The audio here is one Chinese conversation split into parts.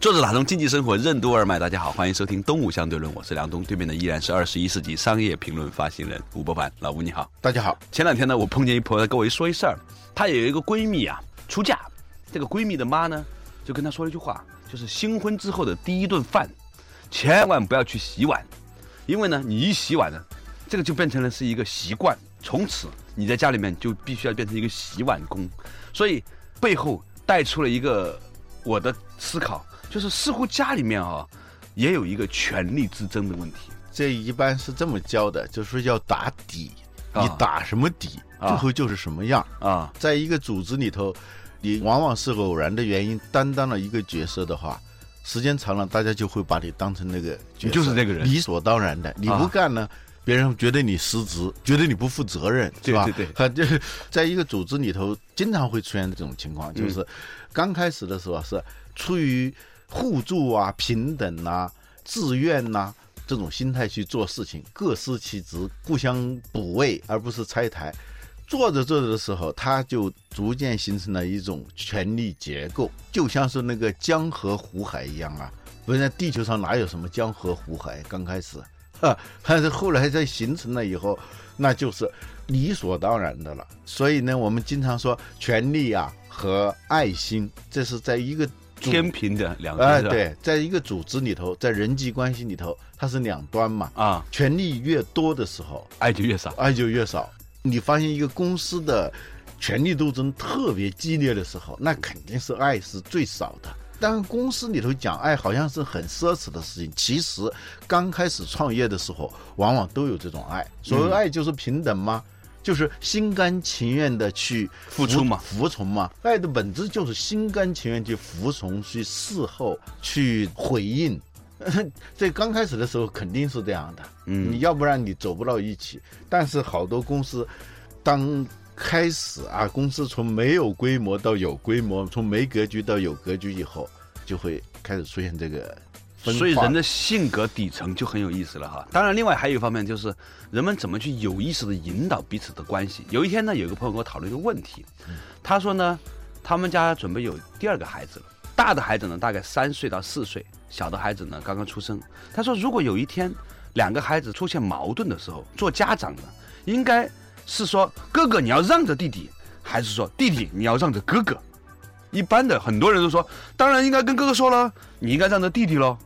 坐着打通经济生活任督二脉，大家好，欢迎收听《东吴相对论》，我是梁东，对面的依然是二十一世纪商业评论发行人吴伯凡，老吴你好，大家好。前两天呢，我碰见一朋友跟我一说一事儿，她有一个闺蜜啊出嫁，这个闺蜜的妈呢就跟她说了一句话。就是新婚之后的第一顿饭，千万不要去洗碗，因为呢，你一洗碗呢，这个就变成了是一个习惯，从此你在家里面就必须要变成一个洗碗工，所以背后带出了一个我的思考，就是似乎家里面啊，也有一个权力之争的问题。这一般是这么教的，就是要打底，你打什么底，最后就是什么样啊。在一个组织里头。你往往是偶然的原因担当了一个角色的话，时间长了，大家就会把你当成那个角色，就是那个人，理所当然的。你不干呢，别人觉得你失职，觉得你不负责任，对吧？对对。就是在一个组织里头，经常会出现这种情况，就是刚开始的时候是出于互助啊、平等啊、自愿呐这种心态去做事情，各司其职，互相补位，而不是拆台。做着做着的时候，他就逐渐形成了一种权力结构，就像是那个江河湖海一样啊。不然地球上哪有什么江河湖海？刚开始，哈，但是后来在形成了以后，那就是理所当然的了。所以呢，我们经常说权力啊和爱心，这是在一个天平的两端。哎，对，在一个组织里头，在人际关系里头，它是两端嘛。啊，权力越多的时候，爱就越少，爱就越少。你发现一个公司的权力斗争特别激烈的时候，那肯定是爱是最少的。当公司里头讲爱好像是很奢侈的事情，其实刚开始创业的时候，往往都有这种爱。所谓爱就是平等吗？就是心甘情愿的去付出嘛，服从嘛。爱的本质就是心甘情愿去服从、去侍候、去回应。这刚开始的时候肯定是这样的，嗯，你要不然你走不到一起。但是好多公司，当开始啊，公司从没有规模到有规模，从没格局到有格局以后，就会开始出现这个。所以人的性格底层就很有意思了哈。当然，另外还有一方面就是人们怎么去有意识的引导彼此的关系。有一天呢，有一个朋友跟我讨论一个问题，他说呢，他们家准备有第二个孩子了，大的孩子呢大概三岁到四岁。小的孩子呢，刚刚出生。他说，如果有一天两个孩子出现矛盾的时候，做家长的应该是说哥哥你要让着弟弟，还是说弟弟你要让着哥哥？一般的很多人都说，当然应该跟哥哥说了，你应该让着弟弟喽。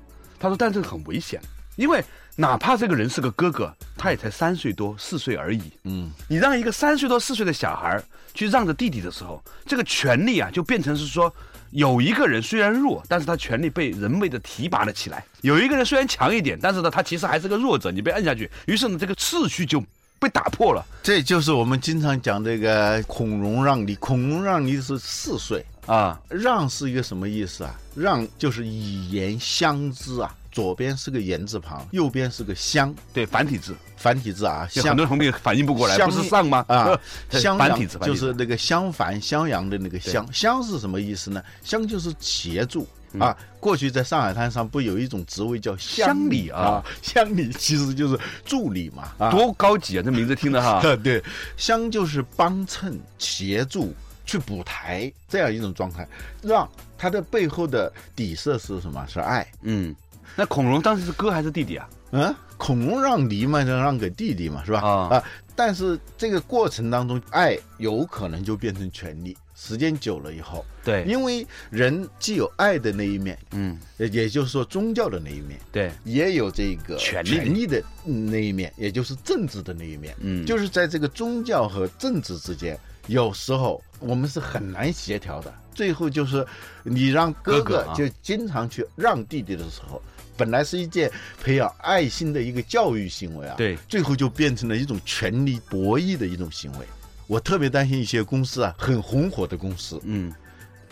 他说，但这个很危险，因为哪怕这个人是个哥哥，他也才三岁多四岁而已。嗯，你让一个三岁多四岁的小孩去让着弟弟的时候，这个权利啊，就变成是说。有一个人虽然弱，但是他权力被人为的提拔了起来；有一个人虽然强一点，但是呢，他其实还是个弱者，你被摁下去，于是呢，这个秩序就被打破了。这就是我们经常讲这个孔融让梨。孔融让梨是四岁啊，让是一个什么意思啊？让就是以言相知啊。左边是个言字旁，右边是个相，对，繁体字，繁体字啊，很多同学反应不过来，不是上吗？啊，相繁体字就是那个相反襄阳的那个相，相是什么意思呢？相就是协助啊。过去在上海滩上不有一种职位叫乡里啊？乡里其实就是助理嘛，多高级啊！这名字听着哈。对，乡就是帮衬、协助、去补台这样一种状态。让他的背后的底色是什么？是爱。嗯。那孔融当时是哥还是弟弟啊？嗯，孔融让梨嘛，就让给弟弟嘛，是吧？啊啊！但是这个过程当中，爱有可能就变成权力。时间久了以后，对，因为人既有爱的那一面，嗯，也就是说宗教的那一面，对，也有这个权力的那一面，也就是政治的那一面，嗯，就是在这个宗教和政治之间，有时候我们是很难协调的。最后就是你让哥哥就经常去让弟弟的时候。本来是一件培养爱心的一个教育行为啊，对，最后就变成了一种权力博弈的一种行为。我特别担心一些公司啊，很红火的公司，嗯，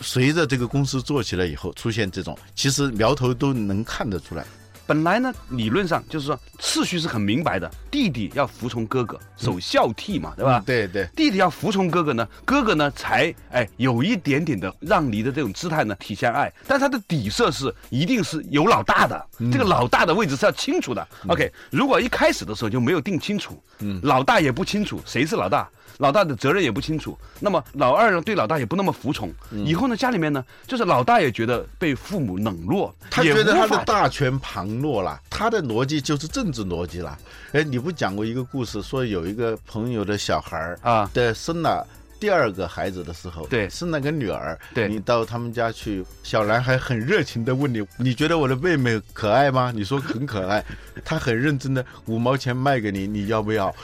随着这个公司做起来以后，出现这种，其实苗头都能看得出来。本来呢，理论上就是说次序是很明白的，弟弟要服从哥哥，守孝悌嘛，对吧？对对，弟弟要服从哥哥呢，哥哥呢才哎有一点点的让梨的这种姿态呢体现爱，但他的底色是一定是有老大的，这个老大的位置是要清楚的。OK，如果一开始的时候就没有定清楚，嗯，老大也不清楚谁是老大。老大的责任也不清楚，那么老二呢对老大也不那么服从，以后呢家里面呢就是老大也觉得被父母冷落，他觉得他的大权旁落了，他的逻辑就是政治逻辑了。哎，你不讲过一个故事，说有一个朋友的小孩儿啊的生了。第二个孩子的时候，对是那个女儿，对你到他们家去，小男孩很热情的问你，你觉得我的妹妹可爱吗？你说很可爱，他很认真的五毛钱卖给你，你要不要？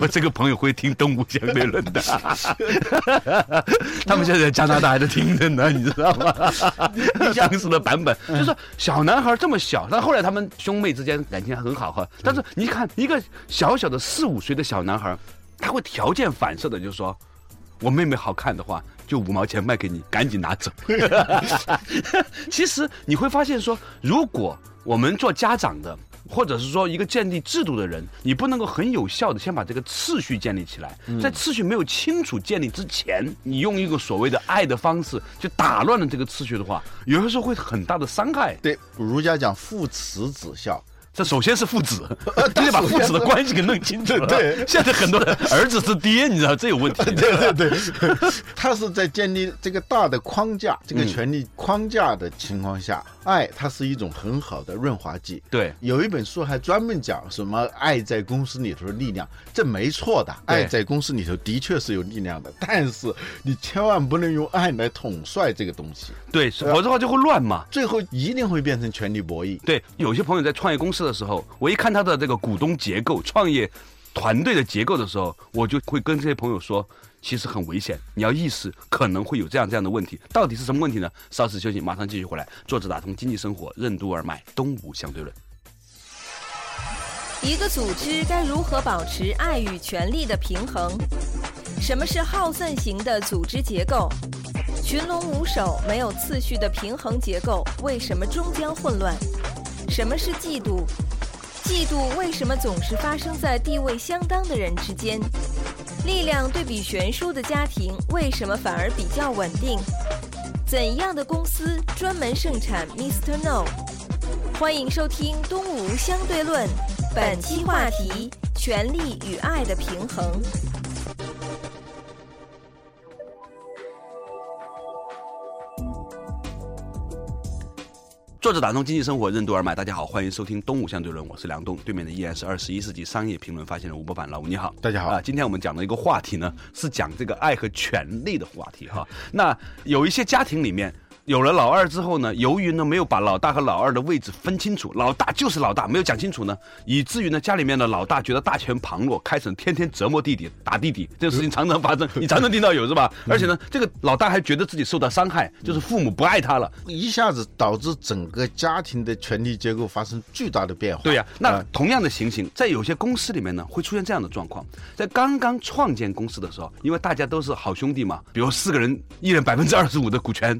我这个朋友会听《东吴相对论》的，他们现在在加拿大还在听着呢，你知道吗？当时的版本就是说小男孩这么小，但后来他们兄妹之间感情还很好哈。但是你看一个小小的四五岁的小男孩，他会条件反射的就说，我妹妹好看的话。就五毛钱卖给你，赶紧拿走。其实你会发现说，如果我们做家长的，或者是说一个建立制度的人，你不能够很有效的先把这个次序建立起来，在次序没有清楚建立之前，你用一个所谓的爱的方式就打乱了这个次序的话，有的时候会很大的伤害。对，儒家讲父慈子孝，这首先是父子 你得把父子的关系给弄清楚了。对 现在很多人儿子是爹，你知道这有问题。对对对，他是在建立这个大的框架、这个权力框架的情况下，爱它是一种很好的润滑剂。对有一本书还专门讲什么爱在公司里头的力量，这没错的，爱在公司里头的确是有力量的，但是你千万不能用爱来统帅这个东西，对，否则的话就会乱嘛。最后一定会变成权力博弈。对，有些朋友在创业公司的时候，我一看他的这个股东结构、创业团队的结构的时候，我就会跟这些朋友说，其实很危险，你要意识可能会有这样这样的问题。到底是什么问题呢？稍事休息，马上继续回来。坐着打通经济生活，任督二脉，东吴相对论。一个组织该如何保持爱与权力的平衡？什么是好胜型的组织结构？群龙无首、没有次序的平衡结构为什么终将混乱？什么是嫉妒？嫉妒为什么总是发生在地位相当的人之间？力量对比悬殊的家庭为什么反而比较稳定？怎样的公司专门盛产 Mr. No？欢迎收听《东吴相对论》，本期话题：权力与爱的平衡。坐着打通经济生活，任督二脉。大家好，欢迎收听《东吴相对论》，我是梁东，对面的依然是二十一世纪商业评论发现人吴伯凡，老吴你好。大家好啊，今天我们讲的一个话题呢，是讲这个爱和权利的话题哈。那有一些家庭里面。有了老二之后呢，由于呢没有把老大和老二的位置分清楚，老大就是老大，没有讲清楚呢，以至于呢家里面的老大觉得大权旁落，开始天天折磨弟弟，打弟弟，这个事情常常发生，你常常听到有是吧？而且呢，这个老大还觉得自己受到伤害，就是父母不爱他了。一下子导致整个家庭的权力结构发生巨大的变化。对呀、那啊同样的情形，在有些公司里面呢，会出现这样的状况。在刚刚创建公司的时候，因为大家都是好兄弟嘛，比如四个人，一人百分之二十五的股权，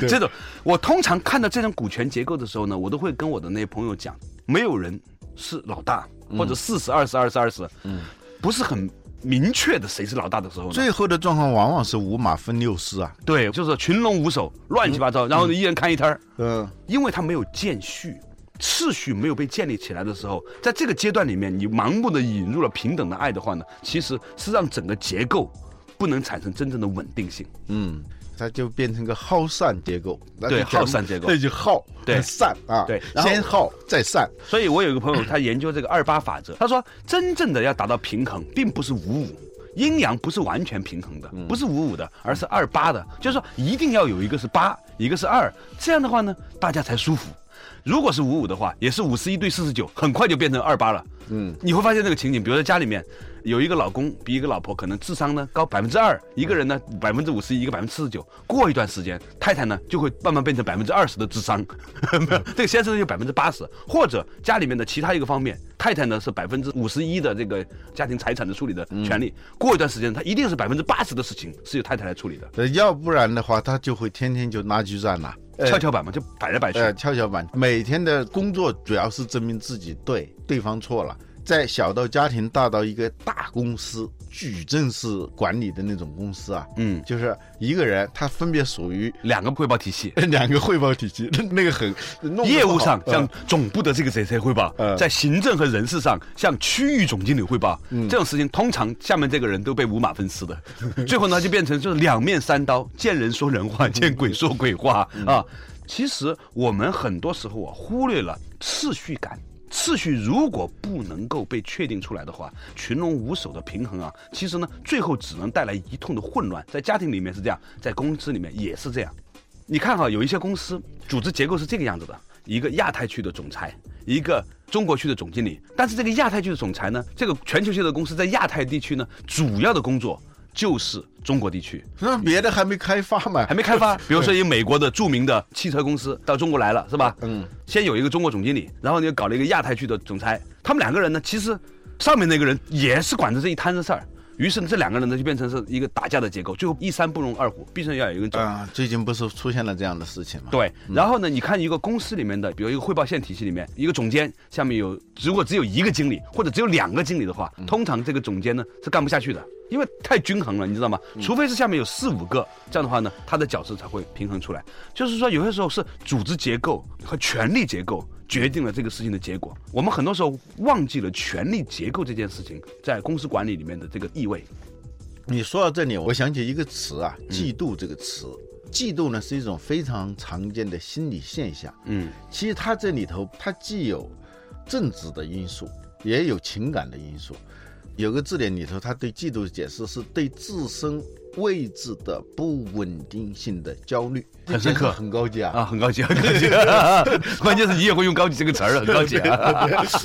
这种，我通常看到这种股权结构的时候呢，我都会跟我的那些朋友讲，没有人是老大，或者四十二十二十二十，嗯，不是很明确的谁是老大的时候，最后的状况往往是五马分六尸啊。对，就是群龙无首，乱七八糟，然后呢，一人看一摊儿。嗯，因为他没有建序，次序没有被建立起来的时候，在这个阶段里面，你盲目的引入了平等的爱的话呢，其实是让整个结构不能产生真正的稳定性。嗯，它就变成个耗散结构。对耗散结构那就耗，对散啊，对先耗再散。所以我有一个朋友，他研究这个二八法则，他说，真正的要达到平衡，并不是五五。阴阳不是完全平衡的，不是五五的，而是二八的，就是说一定要有一个是八，一个是二，这样的话呢，大家才舒服。如果是五五的话，也是五十一对四十九，很快就变成二八了。嗯，你会发现这个情景，比如在家里面，有一个老公比一个老婆可能智商呢高百分之二，一个人呢百分之五十一，一个百分之四十九。过一段时间，太太呢就会慢慢变成百分之二十的智商，没 有这个先生呢就百分之八十，或者家里面的其他一个方面，太太呢是百分之五十一的这个家庭财产的处理的权利。过一段时间，他一定是百分之八十的事情是由太太来处理的，呃，要不然的话，他就会天天就拉锯战了。呃跷跷板嘛，就摆来摆去。呃，跷跷板每天的工作主要是证明自己对，对方错了。在小到家庭，大到一个大公司，矩阵式管理的那种公司啊，嗯，就是一个人，他分别属于两个汇报体系。两个汇报体系，那个很业务上呃向总部的这个谁谁汇报，呃在行政和人事上向区域总经理汇报，嗯这种事情通常下面这个人都被五马分尸的，最后呢就变成就是两面三刀，见人说人话，见鬼说鬼话嗯啊。其实我们很多时候啊忽略了次序感。次序如果不能够被确定出来的话，群龙无首的平衡啊，其实呢，最后只能带来一通的混乱。在家庭里面是这样，在公司里面也是这样。你看哈，有一些公司组织结构是这个样子的：一个亚太区的总裁，一个中国区的总经理。但是这个亚太区的总裁呢，这个全球性的公司在亚太地区呢，主要的工作就是中国地区，那别的还没开发嘛，还没开发。比如说，一个美国的著名的汽车公司到中国来了，是吧？嗯，先有一个中国总经理，然后呢又搞了一个亚太区的总裁。他们两个人呢，其实上面那个人也是管着这一摊子事儿。于是呢，这两个人呢就变成是一个打架的结构，最后一山不容二虎，必须要有一个走。啊、最近不是出现了这样的事情吗？对，然后呢，你看一个公司里面的，比如一个汇报线体系里面，一个总监下面有，如果只有一个经理或者只有两个经理的话，通常这个总监呢是干不下去的，因为太均衡了，你知道吗？除非是下面有四五个，这样的话呢，他的角色才会平衡出来。就是说，有些时候是组织结构和权力结构决定了这个事情的结果。我们很多时候忘记了权力结构这件事情在公司管理里面的这个意味。你说到这里，我想起一个词啊，嫉妒这个词。嫉妒呢是一种非常常见的心理现象。嗯，其实它这里头，它既有政治的因素，也有情感的因素。有个字典里头，他对嫉妒的解释是对自身位置的不稳定性的焦虑，很深刻很高级啊。啊，很高级，很高级。关键是你也会用“高级”这个词儿，很高级啊。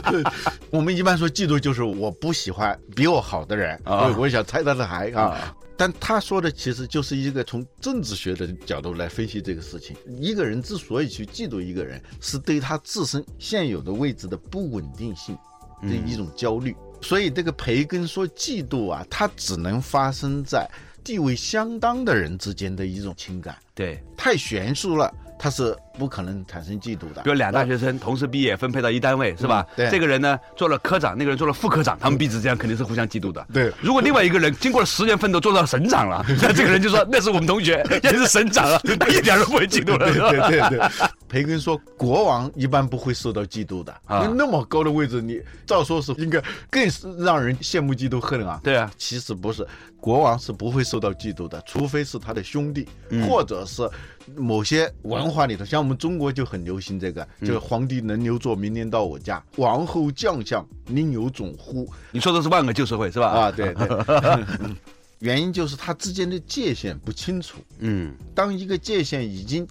我们一般说嫉妒就是我不喜欢比我好的人，啊我我想拆他的台啊。啊但他说的其实就是一个从政治学的角度来分析这个事情。一个人之所以去嫉妒一个人，是对他自身现有的位置的不稳定性的一种焦虑。所以这个培根说嫉妒啊，它只能发生在地位相当的人之间的一种情感，对，太悬殊了，他是不可能产生嫉妒的。比如俩大学生同时毕业，分配到一单位，是吧？嗯对这个人呢做了科长，那个人做了副科长，他们彼此之间肯定是互相嫉妒的。对如果另外一个人经过了十年奋斗做到省长了，那这个人就说那是我们同学，也是省长啊，他一点都不会嫉妒了。对对对，培根说，国王一般不会受到嫉妒的，啊那么高的位置，你照说是应该更是让人羡慕嫉妒恨啊。对啊，其实不是，国王是不会受到嫉妒的，除非是他的兄弟，嗯或者是某些文化里头，像我们中国就很流行这个，嗯就是皇帝能牛做，明年到我家，王侯将相宁有种乎？你说的是万个旧社会是吧？啊，对对。原因就是他之间的界限不清楚。嗯，当一个界限已经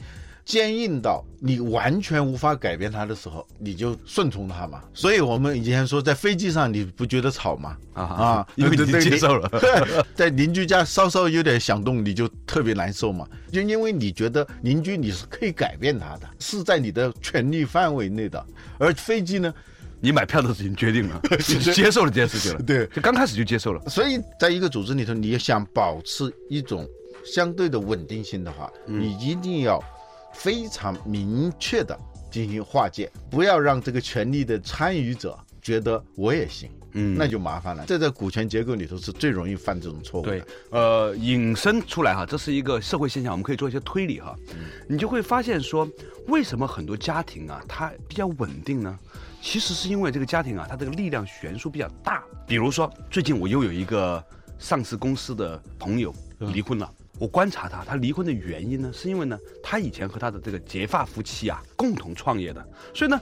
坚硬到你完全无法改变它的时候，你就顺从它嘛。所以我们以前说，在飞机上你不觉得吵吗？啊啊，因为你接受了。对在邻居家稍稍有点响动，你就特别难受嘛。就因为你觉得邻居你是可以改变他的，是在你的权利范围内的，而飞机呢，你买票的事情决定了，接受了这件事情了。对就刚开始就接受了。所以在一个组织里头，你要想保持一种相对的稳定性的话，你一定要非常明确的进行划界，不要让这个权力的参与者觉得我也行，嗯那就麻烦了。这在股权结构里头是最容易犯这种错误的。对，呃，引申出来哈，这是一个社会现象，我们可以做一些推理哈。你就会发现说，为什么很多家庭啊，它比较稳定呢？其实是因为这个家庭啊，它这个力量悬殊比较大。比如说，最近我又有一个上市公司的朋友离婚了。我观察他，他离婚的原因呢，是因为呢，他以前和他的这个结发夫妻啊共同创业的，所以呢，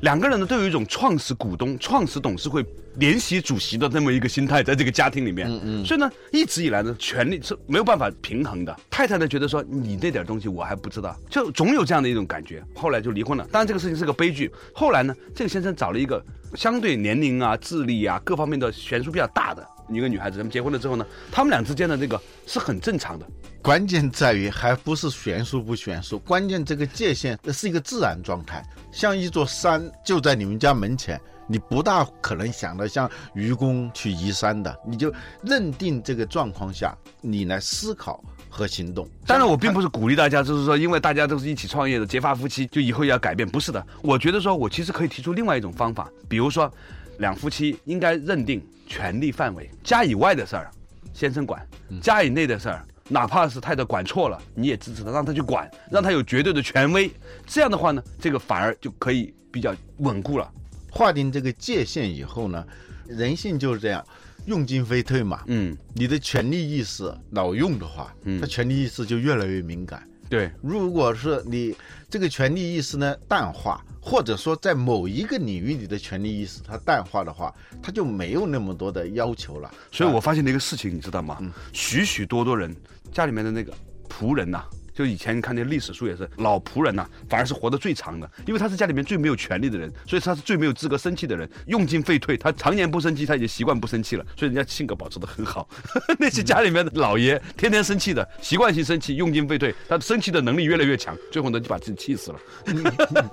两个人呢都有一种创始股东、创始董事会联席主席的那么一个心态，在这个家庭里面，嗯嗯所以呢，一直以来呢，权力是没有办法平衡的。太太呢觉得说你那点东西我还不知道，就总有这样的一种感觉。后来就离婚了。当然这个事情是个悲剧。后来呢，这个先生找了一个相对年龄啊、智力啊各方面的悬殊比较大的一个女孩子。他们结婚了之后呢，他们俩之间的这个是很正常的。关键在于还不是悬殊不悬殊，关键这个界限是一个自然状态，像一座山就在你们家门前，你不大可能想到像愚公去移山的，你就认定这个状况下，你来思考和行动。当然，我并不是鼓励大家，就是说，因为大家都是一起创业的结发夫妻，就以后要改变，不是的。我觉得说，我其实可以提出另外一种方法，比如说，两夫妻应该认定权利范围，家以外的事儿，先生管；家以内的事儿，哪怕是太太管错了，你也支持他，让他去管，让他有绝对的权威。这样的话呢，这个反而就可以比较稳固了。划定这个界限以后呢，人性就是这样，用进废退嘛。嗯，你的权利意识老用的话，嗯他权利意识就越来越敏感。对，如果是你这个权利意识呢淡化，或者说在某一个领域里的权利意识它淡化的话，它就没有那么多的要求了。所以我发现了一个事情，你知道吗？许许多多人家里面的那个仆人呐、就以前看那历史书也是老仆人呐、反而是活得最长的，因为他是家里面最没有权利的人，所以他是最没有资格生气的人，用进废退，他常年不生气，他已经习惯不生气了，所以人家性格保持得很好。那些家里面的老爷天天生气的，习惯性生气，用进废退，他生气的能力越来越强，最后呢就把自己气死了。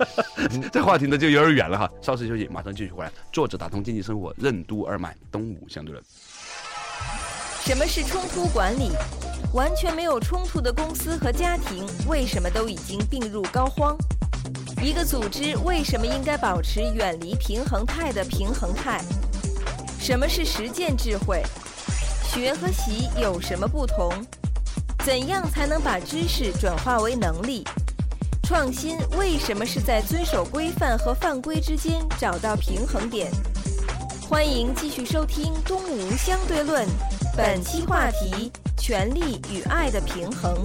这话题呢就有点远了哈，稍事休息，马上继续回来。作者打通经济生活任督二脉，东吴相对论。什么是冲突管理？完全没有冲突的公司和家庭，为什么都已经病入膏肓？一个组织为什么应该保持远离平衡态的平衡态？什么是实践智慧？学和习有什么不同？怎样才能把知识转化为能力？创新为什么是在遵守规范和犯规之间找到平衡点？欢迎继续收听《东吴相对论》，本期话题：权力与爱的平衡。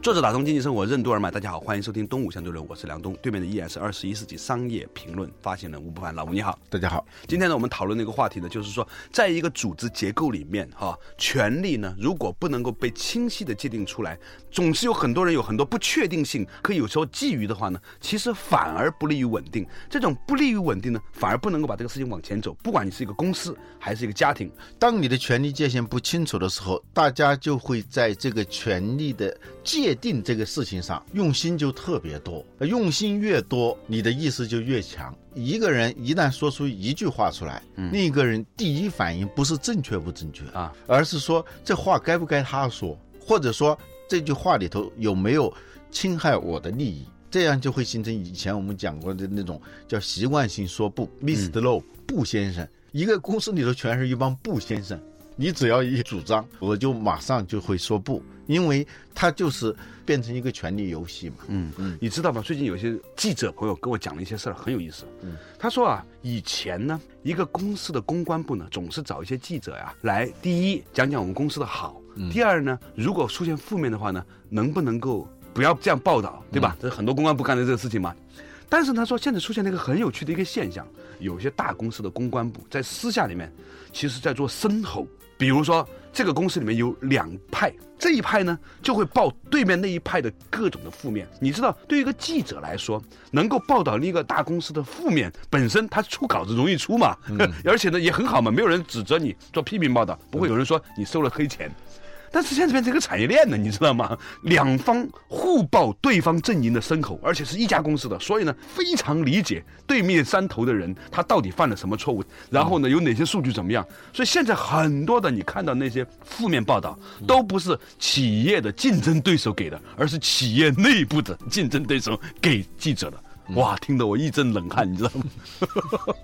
作者打通经济生活任督二脉，大家好，欢迎收听东吴相对论，我是梁东，对面的依然是二十一世纪商业评论发行人吴不凡，老吴你好。大家好，今天呢，我们讨论的一个话题呢，就是说，在一个组织结构里面，哈，权力呢，如果不能够被清晰的界定出来，总是有很多人有很多不确定性，可以有时候觊觎的话呢，其实反而不利于稳定。这种不利于稳定呢，反而不能够把这个事情往前走。不管你是一个公司还是一个家庭，当你的权利界限不清楚的时候，大家就会在这个权利的界定这个事情上用心就特别多，呃用心越多，你的意思就越强。一个人一旦说出一句话出来，另一个人第一反应不是正确不正确啊，而是说这话该不该他说，或者说这句话里头有没有侵害我的利益。这样就会形成以前我们讲过的那种叫习惯性说不，Mr. Low，布先生。一个公司里头全是一帮布先生，你只要一主张，我就马上就会说不，因为它就是变成一个权力游戏嘛。嗯嗯，你知道吗？最近有些记者朋友跟我讲了一些事儿，很有意思。嗯，他说啊，以前呢，一个公司的公关部呢，总是找一些记者呀、来，第一讲讲我们公司的好，第二呢，如果出现负面的话呢，能不能够不要这样报道，对吧？这是很多公关部干的这个事情嘛。但是他说，现在出现了一个很有趣的一个现象，有些大公司的公关部在私下里面，其实在做深喉。比如说，这个公司里面有两派，这一派呢就会报对面那一派的各种的负面。你知道，对于一个记者来说，能够报道另一个大公司的负面，本身他出稿子容易出嘛，而且呢也很好嘛，没有人指责你做批评报道，不会有人说你收了黑钱。但是现在变成一个产业链了，你知道吗？两方互报对方阵营的牲口，而且是一家公司的，所以呢，非常理解对面山头的人他到底犯了什么错误，然后呢，有哪些数据怎么样。所以现在很多的你看到那些负面报道，都不是企业的竞争对手给的，而是企业内部的竞争对手给记者的。哇，听得我一阵冷汗，你知道吗？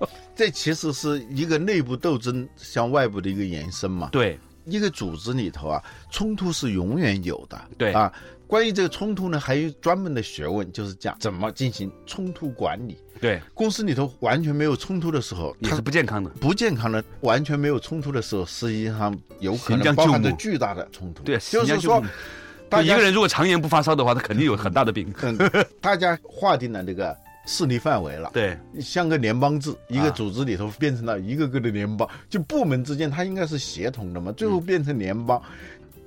这其实是一个内部斗争向外部的一个延伸嘛。对，一个组织里头啊，冲突是永远有的。对啊，关于这个冲突呢，还有专门的学问，就是讲怎么进行冲突管理。对，公司里头完全没有冲突的时候，它是不健康的。不健康的，完全没有冲突的时候，实际上有可能包含着巨大的冲突。对就是说行将就木，大家一个人如果常年不发烧的话，他肯定有很大的病。嗯，大家划定了这个势力范围了，对，像个联邦制，一啊个组织里头变成了一个个的联邦，就部门之间它应该是协同的嘛，最后变成联邦，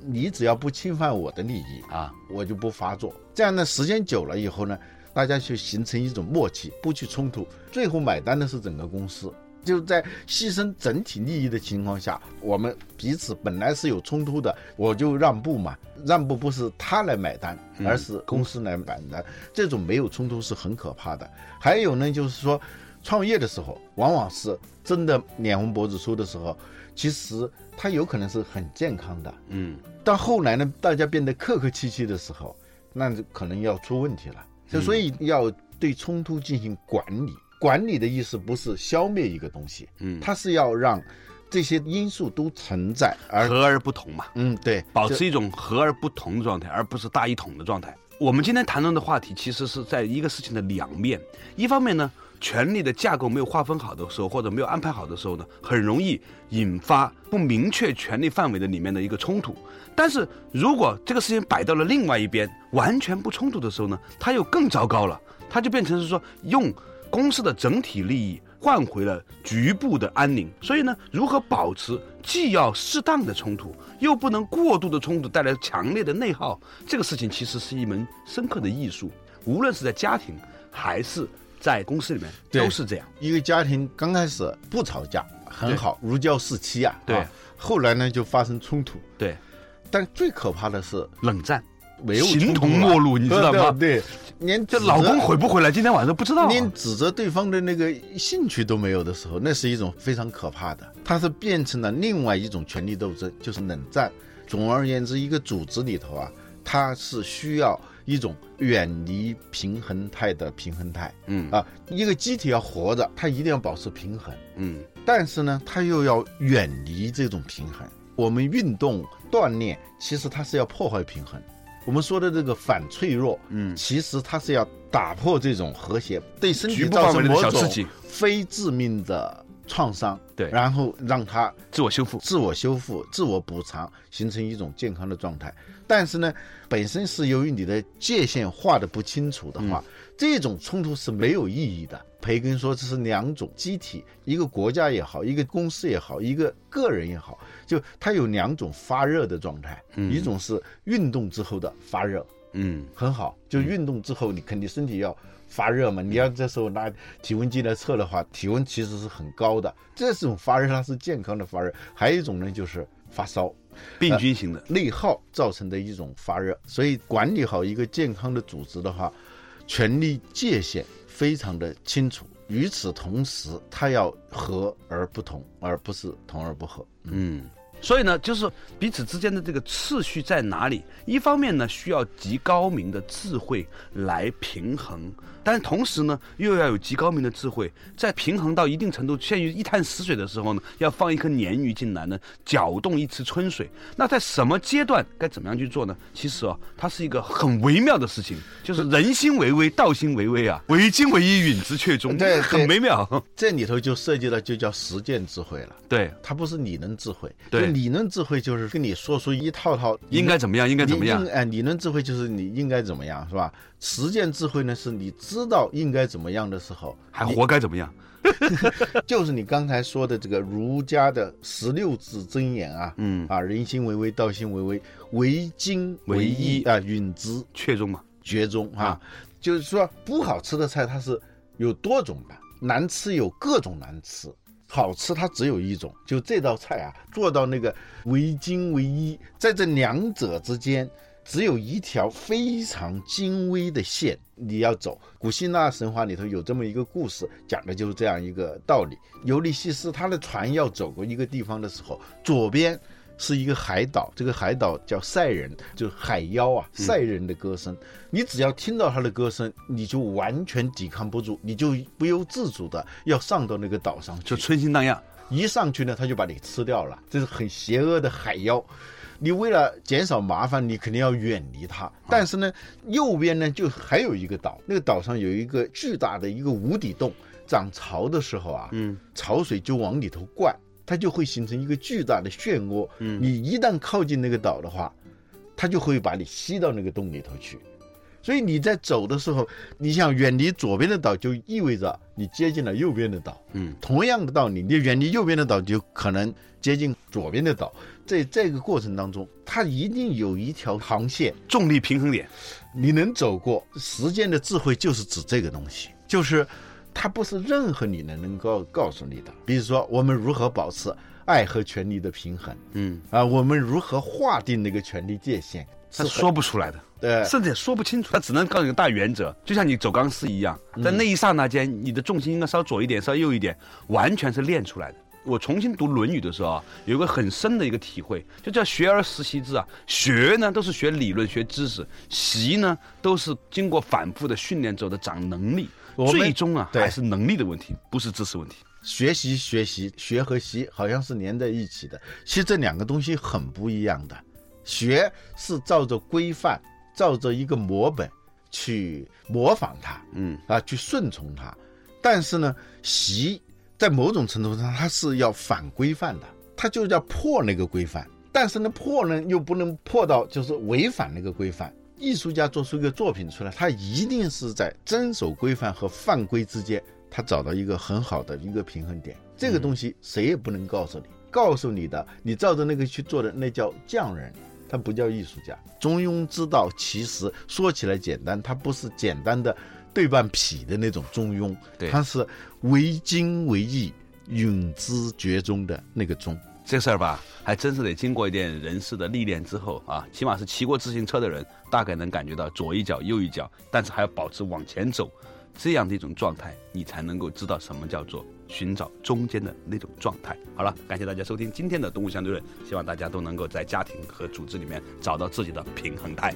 你只要不侵犯我的利益，啊，我就不发作。这样呢，时间久了以后呢，大家就形成一种默契，不去冲突，最后买单的是整个公司。就在牺牲整体利益的情况下，我们彼此本来是有冲突的，我就让步嘛。让步不是他来买单，而是公司来买单。这种没有冲突是很可怕的。还有呢，就是说，创业的时候，往往是真的脸红脖子粗的时候，其实他有可能是很健康的。嗯，到后来呢，大家变得客客气气的时候，那就可能要出问题了。就所以要对冲突进行管理。管理的意思不是消灭一个东西，嗯它是要让这些因素都存在，而和而不同嘛，嗯，对，保持一种和而不同的状态，而不是大一统的状态。我们今天谈论的话题，其实是在一个事情的两面。一方面呢，权力的架构没有划分好的时候，或者没有安排好的时候呢，很容易引发不明确权力范围的里面的一个冲突。但是如果这个事情摆到了另外一边，完全不冲突的时候呢，它又更糟糕了，它就变成是说用公司的整体利益换回了局部的安宁。所以呢，如何保持既要适当的冲突，又不能过度的冲突带来强烈的内耗，这个事情其实是一门深刻的艺术。无论是在家庭还是在公司里面，都是这样。一个家庭刚开始不吵架很好，如胶似漆啊。对啊后来呢就发生冲突，对，但最可怕的是冷战，没有形同陌路，你知道吗？对，对连这老公回不回来，今天晚上都不知道啊、连指责对方的那个兴趣都没有的时候，那是一种非常可怕的。它是变成了另外一种权力斗争，就是冷战。总而言之，一个组织里头啊，它是需要一种远离平衡态的平衡态嗯啊。一个机体要活着，它一定要保持平衡，嗯但是呢，它又要远离这种平衡。我们运动锻炼，其实它是要破坏平衡。我们说的这个反脆弱，嗯，其实它是要打破这种和谐，对身体造成某种非致命的创伤，对然后让它自我修复。自我修复、自我补偿，形成一种健康的状态。但是呢，本身是由于你的界限画的不清楚的话，这种冲突是没有意义的。培根说，这是两种机体，一个国家也好，一个公司也好，一个个人也好，就它有两种发热的状态，一种是运动之后的发热，嗯很好，就运动之后你肯定身体要发热嘛，你要这时候拿体温计来测的话，体温其实是很高的，这种发热它是健康的发热。还有一种呢就是发烧，病菌型的。内耗造成的一种发热。所以管理好一个健康的组织的话，权力界限非常的清楚。与此同时，他要和而不同，而不是同而不和。嗯，所以呢，就是彼此之间的这个次序在哪里？一方面呢，需要极高明的智慧来平衡，但是同时呢，又要有极高明的智慧，在平衡到一定程度陷于一潭死水的时候呢，要放一颗鲶鱼进来呢，搅动一池春水。那在什么阶段该怎么样去做呢？其实啊，它是一个很微妙的事情，就是人心为微，道心为微啊，为精为一，允之却中，对对很微妙。这里头就涉及到就叫实践智慧了。对，它不是理论智慧，对就理论智慧就是跟你说出一套套应该怎么样，应该怎么样？哎，理论智慧就是你应该怎么样，是吧？实践智慧呢，是你知道应该怎么样的时候，还活该怎么样？就是你刚才说的这个儒家的十六字真言啊，嗯啊，人心为微，道心为微，为精为一一啊，允之确中嘛。绝中啊啊。就是说，不好吃的菜它是有多种的，难吃有各种难吃。好吃它只有一种，就这道菜啊，做到那个为精为一，在这两者之间，只有一条非常精微的线你要走。古希腊神话里头有这么一个故事，讲的就是这样一个道理。尤利西斯他的船要走过一个地方的时候，左边是一个海岛，这个海岛叫塞人，就是海妖啊，塞人的歌声。你只要听到他的歌声，你就完全抵抗不住，你就不由自主的要上到那个岛上去。就春心荡漾。一上去呢，他就把你吃掉了，这是很邪恶的海妖。你为了减少麻烦，你肯定要远离它。但是呢，右边呢就还有一个岛，那个岛上有一个巨大的一个无底洞，涨潮的时候啊，嗯，潮水就往里头灌，它就会形成一个巨大的漩涡。嗯，你一旦靠近那个岛的话，它就会把你吸到那个洞里头去。所以你在走的时候，你想远离左边的岛，就意味着你接近了右边的岛。嗯，同样的道理，你远离右边的岛，就可能接近左边的岛。在这个过程当中，它一定有一条航线，重力平衡点，你能走过。时间的智慧就是指这个东西，就是它不是任何理论能够告诉你的。比如说，我们如何保持爱和权力的平衡嗯，啊？我们如何划定那个权力界限？他是说不出来的。对甚至也说不清楚，他只能告诉你个大原则，就像你走钢丝一样，在那一刹那间，你的重心应该稍左一点，稍右一点，完全是练出来的。我重新读《论语》的时候啊，有一个很深的一个体会，就叫学而时习之啊。学呢都是学理论、学知识，习呢都是经过反复的训练之后的长能力。最终啊对还是能力的问题，不是知识问题。学习学习学和习好像是连在一起的，其实这两个东西很不一样的。学是照着规范，照着一个模本去模仿它，嗯啊，去顺从它。但是呢，习在某种程度上它是要反规范的，它就要破那个规范。但是呢，破呢又不能破到就是违反那个规范。艺术家做出一个作品出来，他一定是在遵守规范和犯规之间，他找到一个很好的一个平衡点。这个东西谁也不能告诉你，告诉你的，你照着那个去做的，那叫匠人，他不叫艺术家。中庸之道其实说起来简单，它不是简单的对半匹的那种中庸，对它是为精为义、允之绝中的那个中。这事儿吧，还真是得经过一点人事的历练之后啊，起码是骑过自行车的人，大概能感觉到左一脚右一脚，但是还要保持往前走，这样的一种状态，你才能够知道什么叫做寻找中间的那种状态。好了，感谢大家收听今天的《动物相对论》，希望大家都能够在家庭和组织里面找到自己的平衡态。